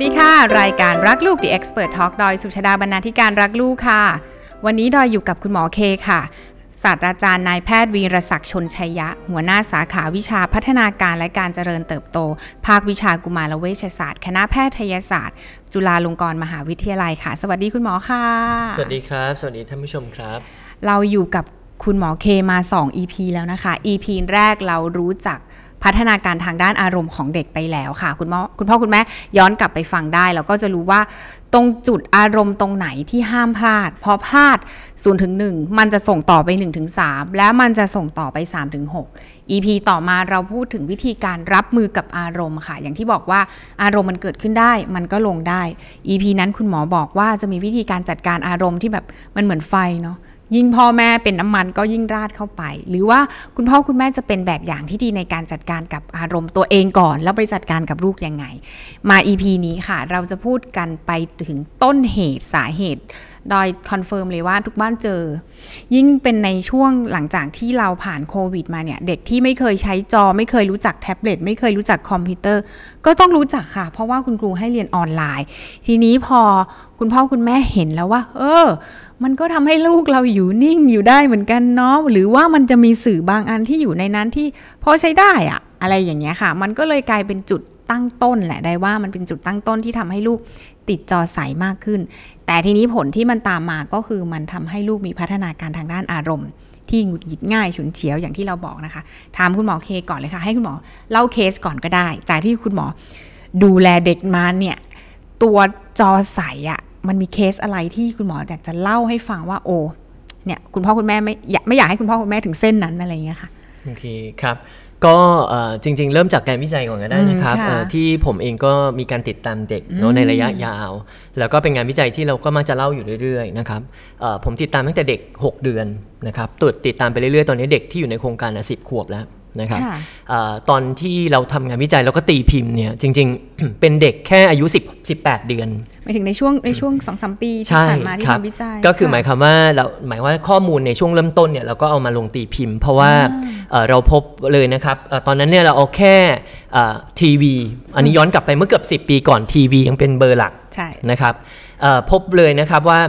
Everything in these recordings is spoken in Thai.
วัสดีค่ะ รายการรักลูก The Expert Talk ดอยสุชาดาบรรณาธิการรักลูกค่ะ วันนี้ดอยอยู่กับคุณหมอเคค่ะ ศาสตราจารย์นายแพทย์วีรศักดิ์ชนชัยยะ หัวหน้าสาขาวิชาพัฒนาการและการเจริญเติบโต ภาควิชากุมารเวชศาสตร์ คณะแพทยศาสตร์ จุฬาลงกรณ์มหาวิทยาลัยค่ะ สวัสดีคุณหมอค่ะ สวัสดีครับ สวัสดีท่านผู้ชมครับ เราอยู่กับคุณหมอเคมา 2 EP แล้วนะคะ EP แรกเรารู้จัก พัฒนาการทางด้านอารมณ์ของเด็กไปแล้วค่ะ คุณพ่อคุณพ่อคุณแม่ย้อนกลับไปฟังได้ แล้วก็จะรู้ว่าตรงจุดอารมณ์ตรงไหนที่ห้ามพลาด พอพลาด0ถึง1มันจะส่งต่อไป1ถึง3แล้วมันจะส่งต่อไป3ถึง6 EP ต่อมาเราพูดถึงวิธีการรับมือกับอารมณ์ค่ะ อย่างที่บอกว่าอารมณ์มันเกิดขึ้นได้ มันก็ลงได้ EP นั้นคุณหมอบอกว่าจะมีวิธีการจัดการอารมณ์ที่แบบมันเหมือนไฟเนาะ ยิ่งพ่อแม่เป็นน้ำมันก็ยิ่งราดเข้าไป หรือว่าคุณพ่อคุณแม่จะเป็นแบบอย่างที่ดีในการจัดการกับอารมณ์ตัวเองก่อน แล้วไปจัดการกับลูกยังไง มา EP นี้ค่ะ เราจะพูดกันไปถึงต้นเหตุสาเหตุโดย confirm เลยว่าทุกบ้านเจอ ยิ่งเป็นในช่วงหลังจากที่เราผ่านโควิดมาเนี่ย เด็กที่ไม่เคยใช้จอ ไม่เคยรู้จักแท็บเล็ตไม่เคยรู้จักคอมพิวเตอร์ ก็ต้องรู้จักค่ะ เพราะว่าคุณครูให้เรียนออนไลน์ ทีนี้พอคุณพ่อคุณแม่เห็นแล้วว่า เออ มันก็ทำให้ลูกเราอยู่นิ่งอยู่ได้เหมือนกันเนาะหรือว่ามันจะมีสื่อบางอันที่อยู่ในนั้นที่พอใช้ได้อะอะไรอย่างเงี้ยค่ะ มันก็เลยกลายเป็นจุดตั้งต้นแหละได้ว่ามันเป็นจุดตั้งต้นที่ทำให้ลูกติดจอใสมากขึ้น แต่ทีนี้ผลที่มันตามมาก็คือมันทำให้ลูกมีพัฒนาการทางด้านอารมณ์ ที่หงุดหงิดง่ายฉุนเฉียวอย่างที่เราบอกนะคะ ถามคุณหมอเคก่อนเลยค่ะให้คุณหมอเล่าเคสก่อนก็ได้ จากที่คุณหมอดูแลเด็กมาเนี่ยตัวจอใสอะ่ะ มันมีเคสอะไรที่คุณหมออยากจะเล่าให้ฟังว่าโอ้เนี่ยคุณพ่อคุณแม่ไม่อยากไม่อยากให้คุณพ่อคุณแม่ถึงเส้นนั้นอะไรอย่างเงี้ยค่ะโอเคครับก็เอ่อจริง ๆ เริ่มจากการวิจัยก่อนก็ได้นะครับอืมค่ะเอ่อที่ผมเองก็มีการติดตามเด็กเนาะในระยะยาว แล้วก็เป็นงานวิจัยที่เราก็มักจะเล่าอยู่เรื่อยๆนะครับเอ่อผมติดตามตั้งแต่เด็ก 6 เดือนนะครับตรวจติดตามไปเรื่อยๆ ตอนนี้เด็กที่อยู่ในโครงการสิบขวบแล้ว นะครับค่ะเออตอนที่เราทำงานวิจัยเราก็ตีพิมพ์เนี่ยจริง ๆ เป็นเด็กแค่อายุ 10 18 เดือนหมายถึงในช่วงในช่วงสองสามปีที่ใช่ผ่านมาที่ครับทำวิจัย ก็คือหมายะความว่าเราหมายว่าข้อมูลในช่วงเริ่มต้นเนี่ยเราก็เอามาลงตีพิมพ์ เพราะว่าเอ่อเราพบเลยนะครับเอ่อตอนนั้นเนี่ยเราเอาแค่ทีวี อันนี้ย้อนกลับไปเมื่อเกือบ 10 ปีก่อนทีวียังเป็นเบอร์หลักใช่นะครับเอ่อพบเลยนะครับว่า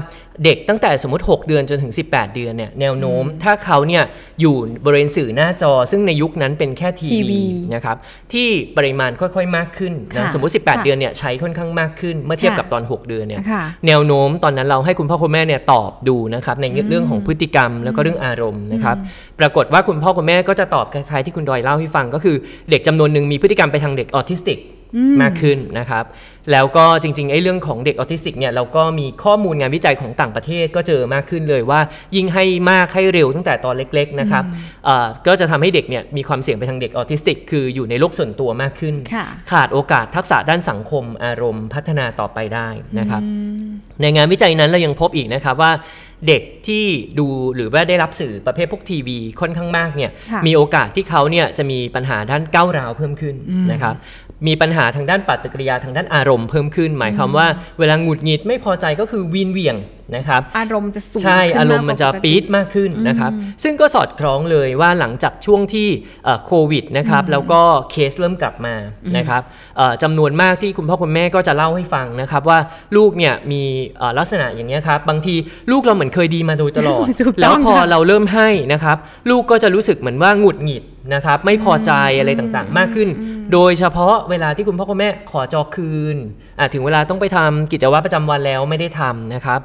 เด็กตั้งแต่สมมติ 6 เดือนจนถึง 18 เดือนเนี่ยแนวโน้ม ถ้าเขาเนี่ยอยู่บริเวณสื่อหน้าจอ ซึ่งในยุคนั้นเป็นแค่ทีทีวีวีนะครับที่ปริมาณค่อยๆมากขึ้นนะค่ะสมมติ 18ค่ะเดือนเนี่ยใช้ค่อนข้างมากขึ้น เมื่อเทียบค่ะกับตอน 6 เดือนเนี่ยค่ะแนวโน้มตอนนั้นเราให้คุณพ่อคุณแม่เนี่ยตอบดูนะครับในเรื่องของพฤติกรรมแล้วก็เรื่องอารมณ์นะครับปรากฏว่าคุณพ่อคุณแม่ก็จะตอบคล้ายๆที่คุณดอยเล่าให้ฟังก็คือ เด็กจำนวนหนึ่งมีพฤติกรรมไปทางเด็กออทิสติก มากขึ้นนะครับ แล้วก็จริงๆไอ้เรื่องของเด็กออทิสติกเนี่ยเราก็มีข้อมูลงานวิจัยของต่างประเทศก็เจอมากขึ้นเลยว่า ยิ่งให้มากให้เร็วตั้งแต่ตอนเล็ก ๆ นะครับเอ่อก็จะทำให้เด็กเนี่ยมีความเสี่ยงไปทางเด็กออทิสติก คืออยู่ในโลกส่วนตัวมากขึ้นค่ะขาดโอกาสทักษะด้านสังคมอารมณ์ พัฒนาต่อไปได้นะครับในงานวิจัยนั้นเรายังพบอีกนะครับว่าเด็กที่ดูหรือว่าได้รับสื่อประเภทพวกทีวีค่อนข้างมากเนี่ยค่ะมีโอกาสที่เขาเนี่ยจะมีปัญหาด้านก้าวร้าวเพิ่มขึ้นนะครับ มีปัญหาทางด้านปฏิกิริยาทางด้านอารมณ์เพิ่มขึ้น หมายความว่าเวลาหงุดหงิดไม่พอใจก็คือวีนเวียง นะครับอารมณ์จะสูงใช่ขึ้นอารมณ์มันจะกว่ปกติปี๊ดมากขึ้นนะครับซึ่งก็สอดคล้องเลยว่าหลังจากช่วงที่เอ่อโควิดนะครับแล้วก็เคสเริ่มกลับมานะครับเอ่อจำนวนมากที่คุณพ่อคุณแม่ก็จะเล่าให้ฟังนะครับว่าลูกเนี่ยมีเอ่อลักษณะอย่างนี้ยครับบางทีลูกเราเหมือนเคยดีมาโดยตลอดถูกต้องแล้วพอค่ะเราเริ่มให้นะครับลูกก็จะรู้สึกเหมือนว่าหงุดหงิดนะครับไม่พอใจอะไรต่างๆ มากขึ้น โดยเฉพาะเวลาที่คุณพ่อคุณแม่ขอจอคืนอะ ถึงเวลาต้องไปทำกิจวัตรประจำวันแล้วไม่ได้ทำนะครับ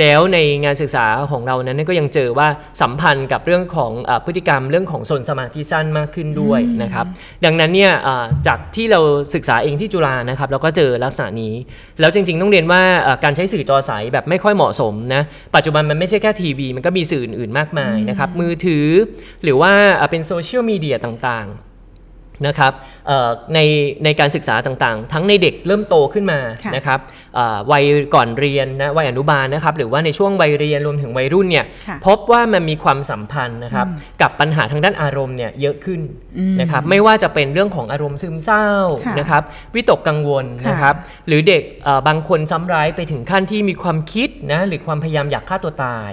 แล้วในงานศึกษาของเรานั้นก็ยังเจอว่าสัมพันธ์กับเรื่องของอาพฤติกรรมเรื่องของโซนสมาธิสั้นมากขึ้นด้วยนะครับ ดังนั้นเนี่ยอ่าจากที่เราศึกษาเองที่จุฬานะครับเราก็เจอลักษณะนี้ แล้วจริงๆ ต้องเรียนว่าอ่าการใช้สื่อจอใสแบบไม่ค่อยเหมาะสมนะปัจจุบันมันไม่ใช่แค่ทีวี มันก็มีสื่ออื่นๆมากมายนะครับมือถือหรือว่าอ่าเป็นโซเชียลมีเดียต่างๆ นะครับเอ่อในในการศึกษาต่างๆ ทั้งในเด็กเริ่มโตขึ้นมาค่ะนะครับเอ่อวัยก่อนเรียนนะวัยอนุบาลนะครับหรือว่าในช่วงวัยเรียนรวมถึงวัยรุ่นเนี่ยค่ะพบว่ามันมีความสัมพันธ์นะครับกับปัญหาทางด้านอารมณ์เนี่ยเยอะขึ้นนะครับไม่ว่าจะเป็นเรื่องของอารมณ์ซึมเศร้าค่ะนะครับวิตกกังวลค่ะนะครับหรือเด็กเอ่อบางคนซ้ำร้ายไปถึงขั้นที่มีความคิดนะหรือความพยายามอยากฆ่าตัวตาย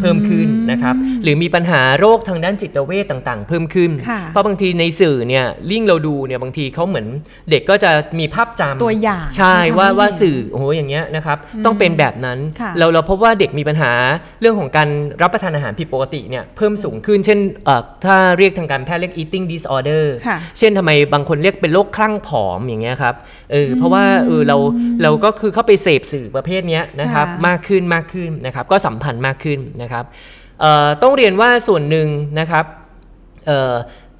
เพิ่มขึ้นนะครับ หรือมีปัญหาโรคทางด้านจิตเวทต่างๆ เพิ่มขึ้นค่ะเพราะบางทีในสื่อเนี่ยลิงเราดูเนี่ยบางทีเขาเหมือนเด็กก็จะมีภาพจำตัวอย่างใช่ที่ทำว่าให้ว่าเห็นสื่อโอ้โหอย่างเงี้ยนะครับต้องเป็นแบบนั้นค่ะเราเราพบว่าเด็กมีปัญหาเรื่องของการรับประทานอาหารผิดปกติเนี่ยเพิ่มสูงขึ้น เช่นเอ่อถ้าเรียกทางการแพทย์เรียก eating disorder ค่ะเช่นทำไมบางคนเรียกเป็นโรคคลั่งผอมอย่างเงี้ยครับเออเพราะว่าเออเราเราก็คือเข้าไปเสพสื่อประเภทเนี้ยนะครับค่ะมากขึ้นมากขึ้นนะครับก็สัมพันธ์มากขึ้นนะครับเอ่อต้องเรียนว่าส่วนหนึ่งนะครับเอ่อ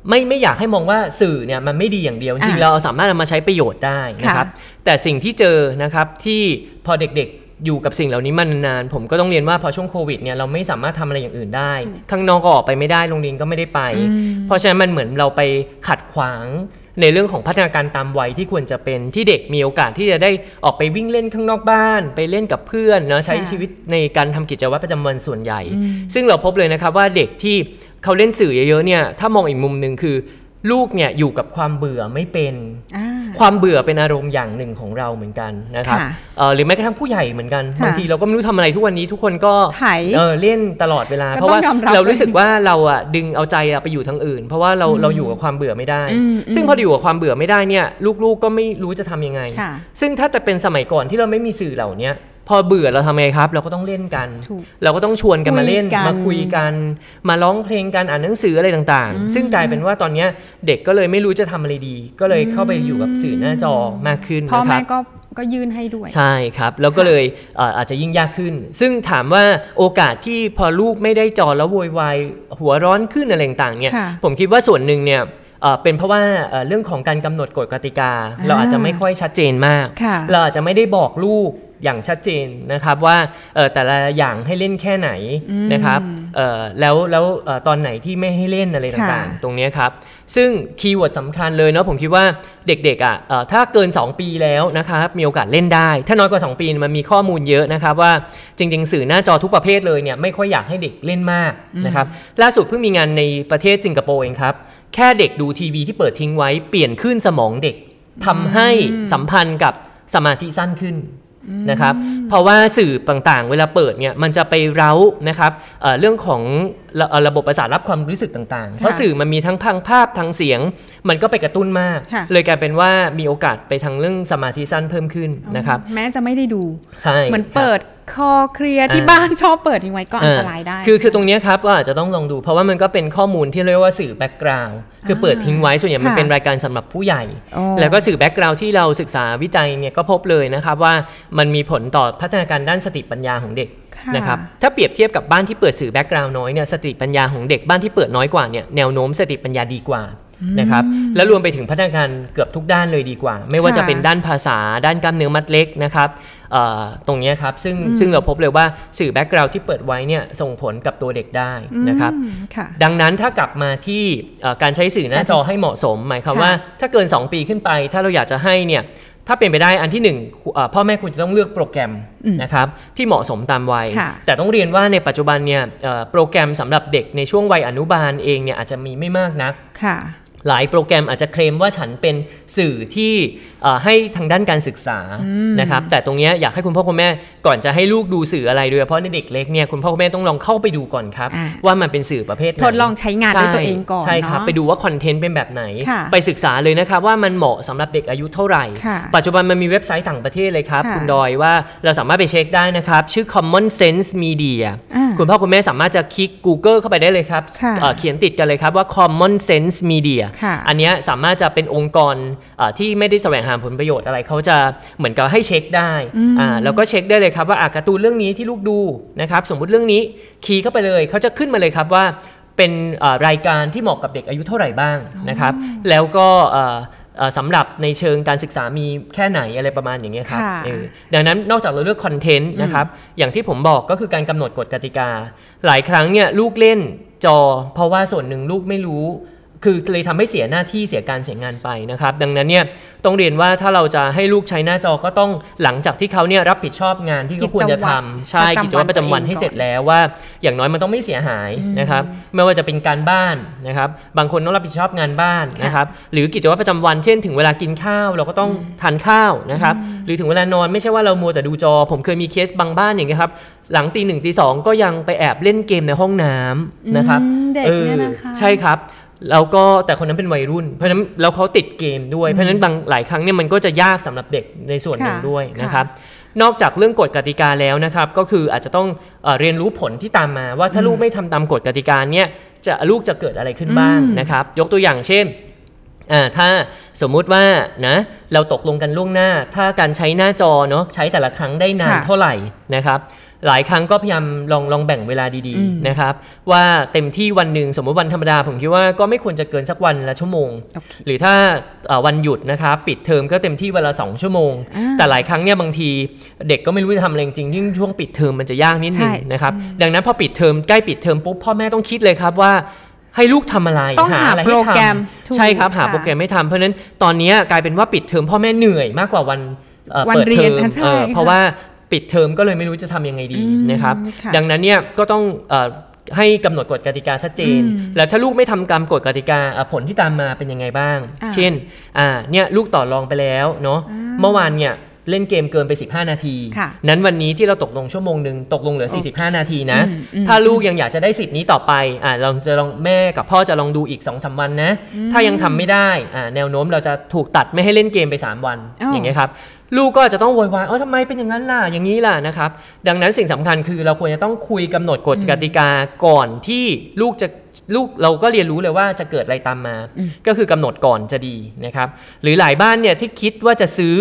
ไม่ไม่อยากให้มองว่าสื่อเนี่ยมันไม่ดีอย่างเดียว จริงๆอะเราสามารถเอามาใช้ประโยชน์ได้นะครับ แต่สิ่งที่เจอนะครับที่พอเด็กๆอยู่กับสิ่งเหล่านี้มานานๆผมก็ต้องเรียนว่าพอช่วงโควิดเนี่ยเราไม่สามารถทำอะไรอย่างอื่นได้ ข้างนอกก็ออกไปไม่ได้โรงเรียนก็ไม่ได้ไป เพราะฉะนั้นมันเหมือนเราไปขัดขวาง ในเรื่องของพัฒนาการตามวัยที่ควรจะเป็นที่เด็กมีโอกาสที่จะได้ออกไปวิ่งเล่นข้างนอกบ้าน ไปเล่นกับเพื่อนเนาะใช้ค่ะชีวิตในการทำกิจวัตรประจำวันส่วนใหญ่ ซึ่งเราพบเลยนะครับว่าเด็กที่เขาเล่นสื่อเยอะๆเนี่ยถ้ามองอีกมุมหนึ่งคือ ลูกเนี่ยอยู่กับความเบื่อไม่เป็นอ่า ความเบื่อเป็นอารมณ์อย่างหนึ่งของเราเหมือนกันนะครับค่ะเอ่อหรือแม้กระทั่งผู้ใหญ่เหมือนกันค่ะบางทีเราก็ไม่รู้ทำอะไรทุกวันนี้ทุกคนก็ไถเออเล่นตลอดเวลา ก็เพราะว่าต้องยอมรับเรารู้สึกว่าเราอะดึงเอาใจอะไปอยู่ทางอื่น เพราะว่าเราเราอยู่กับความเบื่อไม่ได้ อืมซึ่งพออยู่กับความเบื่อไม่ได้เนี่ยลูกๆก็ไม่รู้จะทำยังไง ค่ะ ซึ่งถ้าแต่เป็นสมัยก่อนที่เราไม่มีสื่อเหล่าเนี้ย พอเบื่อเราทำไงครับ เราก็ต้องเล่นกันถูกเราก็ต้องชวนกันมาเล่นคุยกันมาคุยกัน มาร้องเพลงกันอ่านหนังสืออะไรต่างๆ ซึ่งกลายเป็นว่าตอนเนี้ยเด็กก็เลยไม่รู้จะทำอะไรดี ก็เลยเข้าไปอยู่กับสื่อหน้าจอมากขึ้นพ่อนะคแม่รับก็ก็ยื่นให้ด้วย ใช่ครับ แล้วก็เลยเอ่ออาจจะยิ่งยากขึ้น ซึ่งถามว่าโอกาสที่พอลูกไม่ได้จอแล้วโวยวายหัวร้อนขึ้นอะไรต่างๆเนี่ยค่ะผมคิดว่าส่วนหนึ่งเนี่ยเอ่อเป็นเพราะว่าเอ่อเรื่องของการกำหนดกฎกติกาอ่าเราอาจจะไม่ค่อยชัดเจนมากค่ะเราอาจจะไม่ได้บอกลูก อย่างชัดเจนนะครับว่าเอ่อแต่ละอย่างให้เล่นแค่ไหนนะครับเอ่อแล้วแล้วเอ่อตอนไหนที่ไม่ให้เล่นอะไรต่างค่ะๆตรงเนี้ยครับ ซึ่ง keyword สำคัญเลยเนาะผมคิดว่าเด็กๆอะเอะถ้าเกิน 2 ปีแล้วนะครับมีโอกาสเล่นได้ ถ้าน้อยกว่า 2 ปีมันมีข้อมูลเยอะนะครับว่าจริงๆ สื่อหน้าจอทุกประเภทเลยเนี่ยไม่ค่อยอยากให้เด็กเล่นมากนะครับล่าสุดเพิ่งมีงานในประเทศสิงคโปร์เองครับแค่เด็กดูทีวีที่เปิดทิ้งไว้เปลี่ยนขึ้นสมองเด็กทำให้สัมพันธ์กับสมาธิสั้นขึ้น นะครับเพราะว่าสื่อต่างๆ เวลาเปิดเนี่ยมันจะไปเร้านะครับเอ่อเรื่องของระเอ่อระบบประสาทรับความรู้สึกต่างๆ เพราะสื่อมันมีทั้งพังภาพทางเสียง มันก็ไปกระตุ้นมากค่ะเลยกลายเป็นว่ามีโอกาสไปทางเรื่องสมาธิสั้นเพิ่มขึ้นนะครับแม้จะไม่ได้ดูใช่เหมือนครับเปิด คอเคลียร์ที่อ่าบ้านชอบเปิดทิ้งไว้ก็อันตรายได้เออคือคือตรงเนี้ยครับก็อาจจะต้องลองดู เพราะว่ามันก็เป็นข้อมูลที่เรียกว่าสื่อ background คือเปิดทิ้งไว้ส่วนใหญ่มันค่ะเป็นรายการสำหรับผู้ใหญ่อ๋อแล้วก็สื่อ background ที่เราศึกษาวิจัยเนี่ยก็พบเลยนะครับว่ามันมีผลต่อพัฒนาการด้านสติปัญญาของเด็กค่ะนะครับถ้าเปรียบเทียบกับบ้านที่เปิดสื่อ background น้อยเนี่ยสติปัญญาของเด็กบ้านที่เปิดน้อยกว่าเนี่ยแนวโน้มสติปัญญาดีกว่า นะครับแล้วรวมไปถึงพัฒนาการเกือบทุกด้านเลยดีกว่า ไม่ว่าจะเป็นด้านภาษาด้านกล้ามเนื้อมัดเล็กนะครับเอ่อตรงเนี้ยครับซึ่งซึ่งเราพบเลยว่าสื่อแบ็กกราวด์ที่เปิดไว้เนี่ยส่งผลกับตัวเด็กได้นะครับอืมค่ะดังนั้นถ้ากลับมาที่เอ่อการใช้สื่อหน้าจอให้เหมาะสม หมายความค่ะว่าถ้าเกิน 2 ปีขึ้นไป ถ้าเราอยากจะให้เนี่ยถ้าเป็นไปได้อันที่หนึ่งเอ่อพ่อแม่ควรจะต้องเลือกโปรแกรมนะครับที่เหมาะสมตามวัยค่ะแต่ต้องเรียนว่าในปัจจุบันเนี่ยเอ่อโปรแกรมสำหรับเด็กในช่วงวัยอนุบาลเองเนี่ยอาจจะมีไม่มากนักค่ะ หลายโปรแกรมอาจจะเคลมว่าฉันเป็นสื่อที่เอ่อให้ทางด้านการศึกษานะครับแต่ตรงเนี้ยอยากให้คุณพ่อคุณแม่ก่อนจะให้ลูกดูสื่ออะไรโดยเฉพาะในเด็กเล็กเนี่ยคุณพ่อคุณแม่ต้องลองเข้าไปดูก่อนครับอ่าว่ามันเป็นสื่อประเภทไหนทดลองใช้งานด้วยตัวเองก่อนใช่ครับเนอะไปดูว่าคอนเทนต์เป็นแบบไหนค่ะไปศึกษาเลยนะครับว่ามันเหมาะสำหรับเด็กอายุเท่าไหร่ค่ะปัจจุบันมันมีเว็บไซต์ต่างประเทศเลยครับค่ะคุณดอยว่าเราสามารถไปเช็คได้นะครับ ชื่อ Common Sense Media อ่าคุณพ่อคุณแม่สามารถจะคลิก Google เข้าไปได้เลยครับค่ะเอ่อเขียนติดกันเลยครับว่า Common Sense Media ค่ะอันเนี้ยสามารถจะเป็นองค์กรเอ่อที่ไม่ได้แสวงหาผลประโยชน์อะไรเขาจะเหมือนกับให้เช็คได้อ่าแล้วก็เช็คได้เลยครับว่าอะการ์ตูนเรื่องนี้ที่ลูกดูนะครับสมมุติเรื่องนี้คีย์เข้าไปเลยเขาจะขึ้นมาเลยครับว่าเป็นเอ่อรายการที่เหมาะกับเด็กอายุเท่าไหร่บ้างนะครับ แล้วก็เอ่อเอ่อสำหรับในเชิงการศึกษามีแค่ไหนอะไรประมาณอย่างเงี้ยครับค่ะเออดังนั้นนอกจากเราเลือกคอนเทนต์นะครับ อย่างที่ผมบอกก็คือการกำหนดกฎกติกา หลายครั้งเนี่ยลูกเล่นจอ เพราะว่าส่วนหนึ่งลูกไม่รู้ คือเลยทำให้เสียหน้าที่เสียการเสียงานไปนะครับ ดังนั้นเนี่ยต้องเรียนว่าถ้าเราจะให้ลูกใช้หน้าจอก็ต้องหลังจากที่เขาเนี่ยรับผิดชอบงานที่เขาควรจะทำใช่กิกิจจวัวัตตรรประจำวันให้เสร็จแล้วว่า อย่างน้อยมันต้องไม่เสียหายนะครับ ไม่ว่าจะเป็นการบ้านนะครับ บางคนต้องรับผิดชอบงานบ้านนะครับ หรือกิจวัตรประจำวันเช่น ถึงเวลากินข้าวเราก็ต้องทานข้าวนะครับ หรือถึงเวลานอนไม่ใช่ว่าเรามัวแต่ดูจอ ผมเคยมีเคสบางบ้านอย่างเงี้ยครับหลังตีหนึ่งตีสองก็ยังไปแอบเล่นเกมในห้องน้ำนะครับอืมเด็กเนี่ยนะคะออใช่ครับ แล้วก็แต่คนนั้นเป็นวัยรุ่น เพราะฉะนั้นแล้วเขาติดเกมด้วย เพราะฉะนั้นบางหลายครั้งเนี่ยมันก็จะยากสำหรับเด็กในส่วนหนึ่งค่ะด้วยค่ะนะครับนอกจากเรื่องกฎกติกาแล้วนะครับ ก็คืออาจจะต้องเอ่อเรียนรู้ผลที่ตามมา ว่าถ้าลูกไม่ทำตามกฎกติกาเนี่ยจะลูกจะเกิดอะไรขึ้นบ้างนะครับ ยกตัวอย่างเช่นอ่าถ้าสมมุติว่านะเราตกลงกันล่วงหน้า ถ้าการใช้หน้าจอเนาะใช้แต่ละครั้งได้นานค่ะเท่าไหร่นะครับ หลายครั้งก็พยายามลองลองแบ่งเวลาดีอืมๆนะครับ ว่าเต็มที่วันหนึ่งสมมติวันธรรมดา ผมคิดว่าก็ไม่ควรจะเกินสักวันละชั่วโมงโอเคหรือถ้าเอ่อวันหยุดนะครับปิดเทอมก็เต็มที่วันละสองชั่วโมงอ่าแต่หลายครั้งเนี่ยบางทีเด็กก็ไม่รู้จะทำอะไรจริงๆยิ่งช่วงปิดเทอมมันจะยากนิดนึงใช่นะครับดังนั้นพอปิดเทอมใกล้ปิดเทอมปุ๊บพ่อแม่ต้องคิดเลยครับว่าให้ลูกทำอะไรต้องหาอะไรโปให้รทำแกรมถูกใช่ครับหาค่ะโปรแกรมไม่ทำเพราะฉะนั้นตอนนี้กลายเป็นว่าปิดเทอมพ่อแม่เหนื่อยมากกว่าวันเอ่อวันเปิดเรีเทยอนมอะใช่เอ่อค่ะเพราะว่า ปิดเทอมก็เลยไม่รู้จะทำยังไงดีอืมนะครับค่ะดังนั้นเนี่ยก็ต้องเอ่อให้กำหนดกฎกติกาชัดเจนอืมแล้วถ้าลูกไม่ทำตามกฎกติกาอะผลที่ตามมาเป็นยังไงบ้างอ่าเช่นอ่าเนี่ยลูกต่อรองไปแล้วเนาะอ่าเมื่อวานเนี่ยเล่นเกมเกินไป 15 นาทีค่ะนั้นวันนี้ที่เราตกลงชั่วโมงหนึ่งตกลงเหลือโอเค45 นาทีนะอืมอืมถ้าลูกยังอยากจะได้สิทธิ์นี้ต่อไปอ่าเราจะลองแม่กับพ่อจะลองดูอีก2อสวันนะ ถ้ายังทำไม่ได้อ่าแนวโน้มเราจะถูกตัดไม่ให้เล่นเกมไป 3 วันอ้าวอย่างเงี้ยครับ ลูกก็จะต้องโวยวายเออทำไมเป็นอย่างนั้นล่ะ อย่างนี้ล่ะนะครับ ดังนั้นสิ่งสำคัญคือเราควรจะต้องคุยกำหนดกฎกติกาก่อนที่ลูกจะลูกเราก็เรียนรู้เลยว่าจะเกิดอะไรตามมา ก็คือกำหนดก่อนจะดีนะครับ หรือหลายบ้านเนี่ยที่คิดว่าจะซื้อ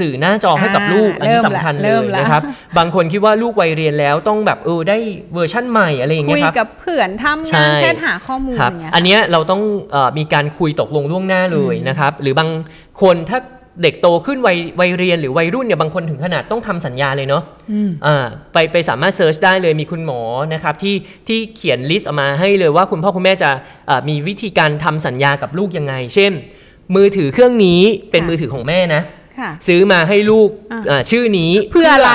สื่อหน้าจอให้กับลูกอ่าอันนี้เริ่มสำคัญละเลเริ่ยมละนะครับ บางคนคิดว่าลูกวัยเรียนแล้วต้องแบบเออได้เวอร์ชั่นใหม่อะไรอย่างคุเงี้ยยครับกับเพื่อนทำใช่งานเช่นหาข้อมูลครับอย่างเงี้ยอันเนี้ยเราต้องเออมีการคุยตกลงล่วงหน้าเลยนะครับ หรือบางคนถ้า เด็กโตขึ้นวัยวัยเรียนหรือวัยรุ่นเนี่ยบางคนถึงขนาดต้องทำสัญญาเลยเนาะอืมอ่าไปไปสามารถ search ได้เลยมีคุณหมอนะครับที่ที่เขียน list ออกมาให้เลยว่าคุณพ่อคุณแม่จะอ่ามีวิธีการทำสัญญากับลูกยังไง เช่น มือถือเครื่องนี้เป็นค่ะมือถือของแม่นะค่ะซื้อมาให้ลูกอะอ่าซื้อนี้เพื่ออะไร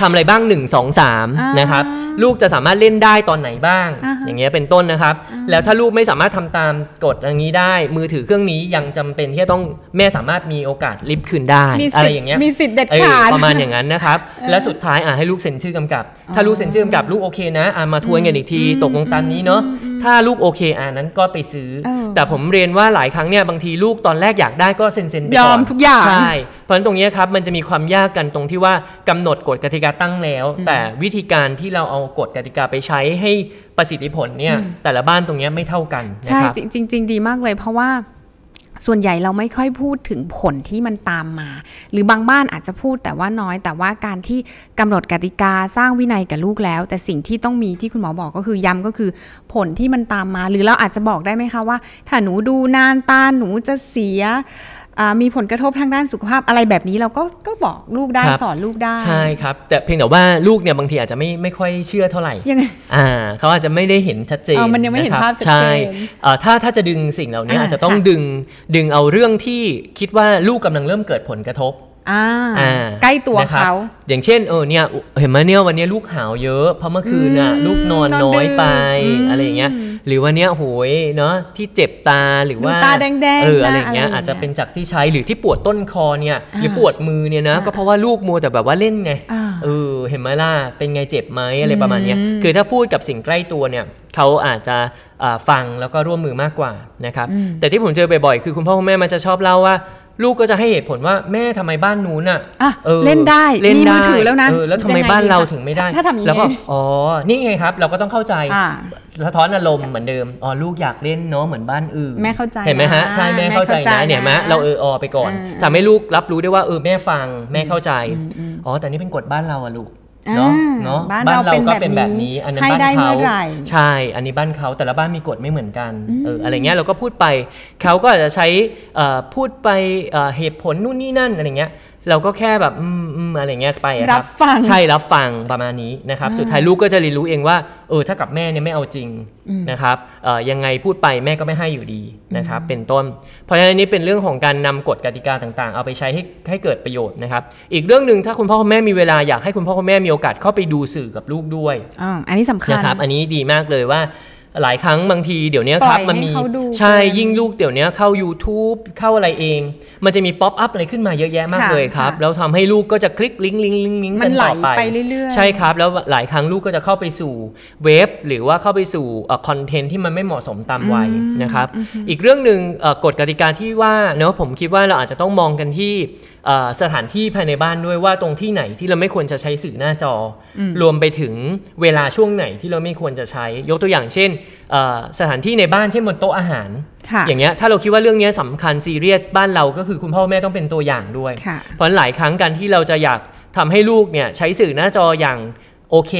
ทำอะไรบ้าง 1 2อ่า3นะครับลูกจะสามารถเล่นได้ตอนไหนบ้างอ่าฮะอย่างเงี้ยเป็นต้นนะครับ แล้วถ้าลูกไม่สามารถทำตามกฎอย่างนี้ได้ มือถือเครื่องนี้ยังจำเป็นที่จะต้องแม่สามารถมีโอกาสริบคืนได้มีอะสิไรทธิ์อย่างเงี้ยมีสิทธิ์เด็ดเออขาดประมาณอย่างนั้นนะครับ และสุดท้ายอะให้ลูกเซ็นชื่อกำกับ ถ้าลูกเซ็นชื่อกำกับลูกโอเคนะอะมาทวนกันอีกทีตกลงตามนี้เนาะถ้าลูกโอเคอะนั้นก็ไปซื้อเออแต่ผมเรียนว่าหลายครั้งเนี่ยบางทีลูกตอนแรกอยากได้ก็เซ็นเซ็นๆไปก่อนยอมทุกอย่างใช่เพราะฉะนั้นตรงเนี้ยครับมันจะมีความยากกันตรงที่ว่ากำหนดกฎกติกาตั้งแล้ว แต่วิธีการที่เราเอากฎกติกาไปใช้ให้ประสิทธิผลเนี่ยแต่ละบ้านตรงเนี้ยไม่เท่ากันนะใช่ครับจริงจริงๆดีมากเลยเพราะว่าส่วนใหญ่เราไม่ค่อยพูดถึงผลที่มันตามมา หรือบางบ้านอาจจะพูดแต่ว่าน้อย แต่ว่าการที่กำหนดกติกาสร้างวินัยกับลูกแล้ว แต่สิ่งที่ต้องมีที่คุณหมอบอกก็คือย้ำก็คือผลที่มันตามมา หรือเราอาจจะบอกได้ไหมคะว่า ถ้าหนูดูนานตาหนูจะเสียอ่า มีผลกระทบทางด้านสุขภาพอะไรแบบนี้เราก็ก็บอกลูกได้ครับสอนลูกได้ ใช่ครับ แต่เพียงแต่ว่าลูกเนี่ยบางทีอาจจะไม่ไม่ค่อยเชื่อเท่าไหร่ยังไงอ่าเขาอาจจะไม่ได้เห็นชัดเจนอ๋อมันยังไม่เห็นนะครับภาพชัดเจนใช่เอ่อถ้าถ้าจะดึงสิ่งเหล่านี้อ่าอาจจะต้องค่ะดึงดึงเอาเรื่องที่คิดว่าลูกกำลังเริ่มเกิดผลกระทบ อ่าอ่าใกล้ตัวนะครับเขาอย่างเช่นเออเนี่ยเห็นไหมเนี่ยวันนี้ลูกหาวเยอะเพราะเมื่อคืนน่ะอืมลูกนอนนอนน้อยไปดึกอืมอะไรอย่างเงี้ยหรือวันเนี้ยโหยเนาะที่เจ็บตาหรือว่าดูตาแดงๆเออนะอะไรอย่างเงี้ยอะไรอย่างเงี้ยอาจจะเป็นจากที่ใช้หรือที่ปวดต้นคอเนี่ยหรืออ่าปวดมือเนี่ยนะอ่าก็เพราะว่าลูกมัวแต่แบบว่าเล่นไงอ่าเออเห็นไหมล่ะเป็นไงเจ็บไหมอะไรประมาณเนี้ยอืมคือถ้าพูดกับสิ่งใกล้ตัวเนี่ยเขาอาจจะอ่าฟังแล้วก็ร่วมมือมากกว่านะครับอืมแต่ที่ผมเจอบ่อยๆคือคุณพ่อคุณแม่มันจะชอบเล่าว่า ลูกก็จะให้เหตุผลว่าแม่ทำไมบ้านนู้นอะอะออเล่นได้เล่นมีได้มือถือแล้วนะเออแล้วทำไมยังไงบ้านดีเราคะถึงไม่ได้ถ้าทำอย่างนี้แล้วก็อ๋อนี่ไงครับ เราก็ต้องเข้าใจอ่าสะท้อนอารมณ์เหมือนเดิมอ๋อลูกอยากเล่นเนาะเหมือนบ้านอื่นแม่เข้าใจเห็นไหมฮะนะใช่แม่เข้าใจแม่เข้าใจนะเนี่ยเห็นไหมนะเราเออออไปก่อนอืมทำให้ลูกรับรู้ได้ว่าเออแม่ฟังแม่เข้าใจอืมอืมอ๋อแต่นี่เป็นกฎบ้านเราอะลูกอ่า เนาะเนาะบ้านเราเป็นก็แบบเป็นแบบนี้นี้อันนั้นให้บ้านได้เขาเมื่อไหร่ใช่ อันนี้บ้านเขาแต่ละบ้านมีกฎไม่เหมือนกันเอออะไรเงี้ยเราก็พูดไปเขาก็อาจจะใช้เอ่อพูดไปเอ่อเหตุผลนู่นนี่นั่นอะไรเงี้ย เราก็แค่แบบอืมอืมอะไรเงี้ยไปอะครัรับบฟัง ใช่รับฟังประมาณนี้นะครับอ่าสุดท้ายลูกก็จะเรียนรู้เองว่าเออถ้ากับแม่เนี่ยไม่เอาจริงนะครับเอ่อยังไงพูดไปแม่ก็ไม่ให้อยู่ดีนะครับ เป็นต้น เพราะฉะนั้นอันนี้เป็นเรื่องของการนำกฎกติกาต่างๆ เอาไปใช้ให้ให้เกิดประโยชน์นะครับ อีกเรื่องหนึ่งถ้าคุณพ่อคุณแม่มีเวลาอยากให้คุณพ่อคุณแม่มีโอกาสเข้าไปดูสื่อกับลูกด้วย อ่าอันนี้สำคัญ นะครับอันนี้ดีมากเลยว่าหลายครั้งบางทีเดี๋ยวนี้คปล่รับอยมันมีให้เขาดูใช่เกินยิ่งลูกเดี๋ยวนี้เข้า YouTube เข้าอะไรเอง มันจะมี pop-up อะไรขึ้นมาเยอะแยะมากค่ะเลยครับค่ะแล้วทำให้ลูกก็จะคลิกลิงก์ลิงก์ลิงก์ลิงก์กันมันไหลต่อไปไปเรื่อยๆใช่ครับ แล้วหลายครั้งลูกก็จะเข้าไปสู่เว็บ หรือว่าเข้าไปสู่ content ที่มันไม่เหมาะสมตามวัยนะครับ อีกเรื่องหนึ่งเอ่อกฎกติกาที่ว่าเนาะผมคิดว่าเราอาจจะต้องมองกันที่เอ่อสถานที่ภายในบ้านด้วยว่าตรงที่ไหนที่เราไม่ควรจะใช้สื่อหน้าจออรวมไปถึงเวลาช่วงไหนที่เราไม่ควรจะใช้ยกตัวอย่างเช่นเอ่อ สถานที่ในบ้านเช่นบนโต๊ะอาหารค่ะอย่างเงี้ยถ้าเราคิดว่าเรื่องเนี้ยสำคัญซีเรียสบ้านเราก็คือคุณพ่อแม่ต้องเป็นตัวอย่างด้วยค่ะเพราะฉะนั้นหลายครั้งการที่เราจะอยากทำให้ลูกเนี่ยใช้สื่อหน้าจออย่างโอเค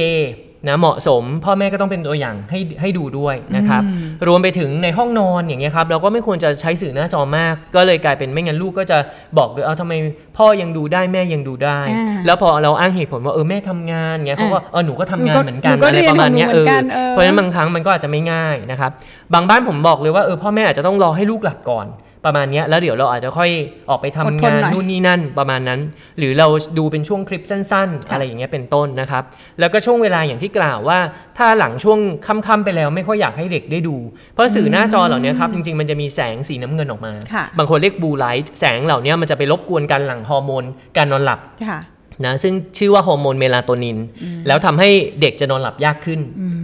นะเหมาะสม พ่อแม่ก็ต้องเป็นตัวอย่างให้ให้ดูด้วยนะครับ รวมไปถึงในห้องนอนอย่างเงี้ยครับเราก็ไม่ควรจะใช้สื่อหน้าจอมาก ก็เลยกลายเป็นไม่งั้นลูกก็จะบอกเลยเอาทำไมพ่อยังดูได้แม่ยังดูได้อ่าแล้วพอเราอ้างเหตุผลว่าเออแม่ทำงานเงี้ยเขาก็เออหนูก็ทำงานเหมือนกันหนูก็อะไรประมาณเนี้ยเรีเอยนอของหนูเหมือนกันเออเพราะฉะนั้นบางครั้งมันก็อาจจะไม่ง่ายนะครับบางบ้านผมบอกเลยว่าเออพ่อแม่อาจจะต้องรอให้ลูกหลับก่อน ประมาณเนี้ยแล้วเดี๋ยวเราอาจจะค่อยออกไปทำอดทนงานหน่อยนู่นนี่นั่นประมาณนั้น หรือเราดูเป็นช่วงคลิปสั้น ๆ อะไรอย่างเงี้ยเป็นต้นนะครับ แล้วก็ช่วงเวลาอย่างที่กล่าวว่า ถ้าหลังช่วงค่ำๆไปแล้วไม่ค่อยอยากให้เด็กได้ดู เพราะสื่อหน้าจอเหล่านี้ครับจริงๆมันจะมีแสงสีน้ำเงินออกมาค่ะบางคนเรียกบูไลท์แสงเหล่านี้มันจะไปรบกวนการหลั่งฮอร์โมนการนอนหลับค่ะนะซึ่งชื่อว่าฮอร์โมนเมลาโทนิน แล้วทำให้เด็กจะนอนหลับยากขึ้น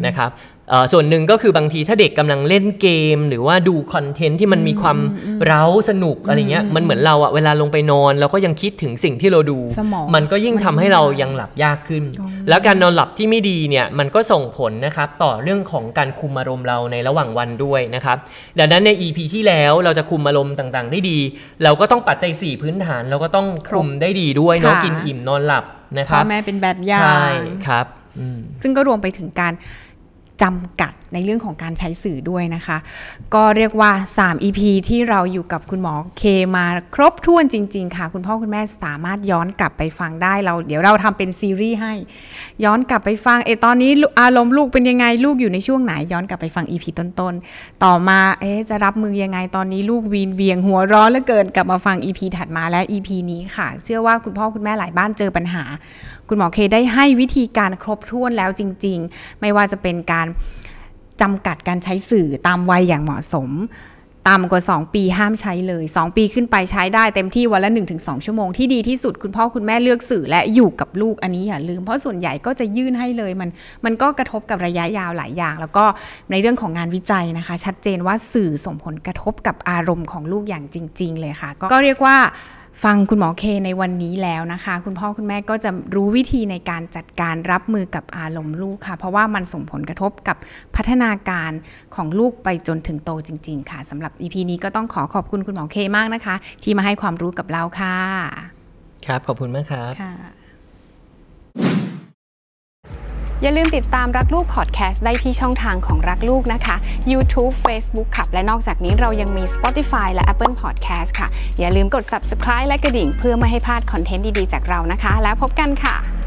นะครับเอ่อ ส่วนหนึ่งก็คือบางทีถ้าเด็กกำลังเล่นเกม หรือว่าดูคอนเทนต์ที่มันมีความเร้าสนุกอะไรเงี้ยมันเหมือนเราอะเวลาลงไปนอน เราก็ยังคิดถึงสิ่งที่เราดูสมองมันก็ยิ่งทำให้เรายังหลับยากขึ้น แล้วการนอนหลับที่ไม่ดีเนี่ยมันก็ส่งผลนะครับต่อเรื่องของการคุมอารมณ์เราในระหว่างวันด้วยนะครับดังนั้นใน EP ที่แล้วเราจะคุมอารมณ์ต่างๆ ได้ดี เราก็ต้องปัจจัย 4 พื้นฐาน เราก็ต้องคุมได้ดีด้วยเนาะค่ะกินอิ่มนอนหลับนะคพ่รัอบแม่เป็นแบบอย่าใช่งครับอืมซึ่งก็รวมไปถึงการ จำกัด ในเรื่องของการใช้สื่อด้วยนะคะ ก็เรียกว่า 3 EP ที่เราอยู่กับคุณหมอเคมาครบถ้วนจริง ๆ ค่ะ คุณพ่อคุณแม่สามารถย้อนกลับไปฟังได้เรา เดี๋ยวเราทำเป็นซีรีส์ให้ ย้อนกลับไปฟังเอะตอนนี้อารมณ์ลูกเป็นยังไงลูกอยู่ในช่วงไหนย้อนกลับไปฟัง EP ต้นๆ ต่อมาเอ๊จะรับมือยังไงตอนนี้ลูกวีนเวียงหัวร้อนเหลือเกินกลับมาฟัง EP ถัดมาและ EP นี้ค่ะ เชื่อว่าคุณพ่อคุณแม่หลายบ้านเจอปัญหา คุณหมอเคได้ให้วิธีการครบถ้วนแล้วจริง ๆ ไม่ว่าจะเป็นการ จำกัดการใช้สื่อตามวัยอย่างเหมาะสมต่ำกว่า 2 ปีห้ามใช้เลย 2 ปีขึ้นไปใช้ได้เต็มที่วันละ 1-2 ชั่วโมงที่ดีที่สุดคุณพ่อคุณแม่เลือกสื่อและอยู่กับลูกอันนี้อย่าลืม เพราะส่วนใหญ่ก็จะยื่นให้เลยมันมันก็กระทบกับระยะยาวหลายอย่าง แล้วก็ในเรื่องของงานวิจัยนะคะ ชัดเจนว่าสื่อส่งผลกระทบกับอารมณ์ของลูกอย่างจริง ๆ เลยค่ะ ก็ก็เรียกว่า ฟังคุณหมอเคในวันนี้แล้วนะคะ คุณพ่อคุณแม่ก็จะรู้วิธีในการจัดการรับมือกับอารมณ์ลูกค่ะ เพราะว่ามันส่งผลกระทบกับพัฒนาการของลูกไปจนถึงโตจริง ๆ ค่ะสำหรับ EP นี้ก็ต้องขอขอบคุณคุณหมอเคมากนะคะ ที่มาให้ความรู้กับเราค่ะ ครับขอบคุณมากครับค่ะ อย่าลืมติดตามรักลูกพอดแคสต์ได้ที่ช่องทางของรักลูกนะคะ YouTube Facebook ขับและนอกจากนี้เรายังมี Spotify และ Apple Podcast ค่ะ อย่าลืมกด Subscribe และกระดิ่ง เพื่อไม่ให้พลาดคอนเทนต์ดีๆจากเรานะคะ แล้วพบกันค่ะ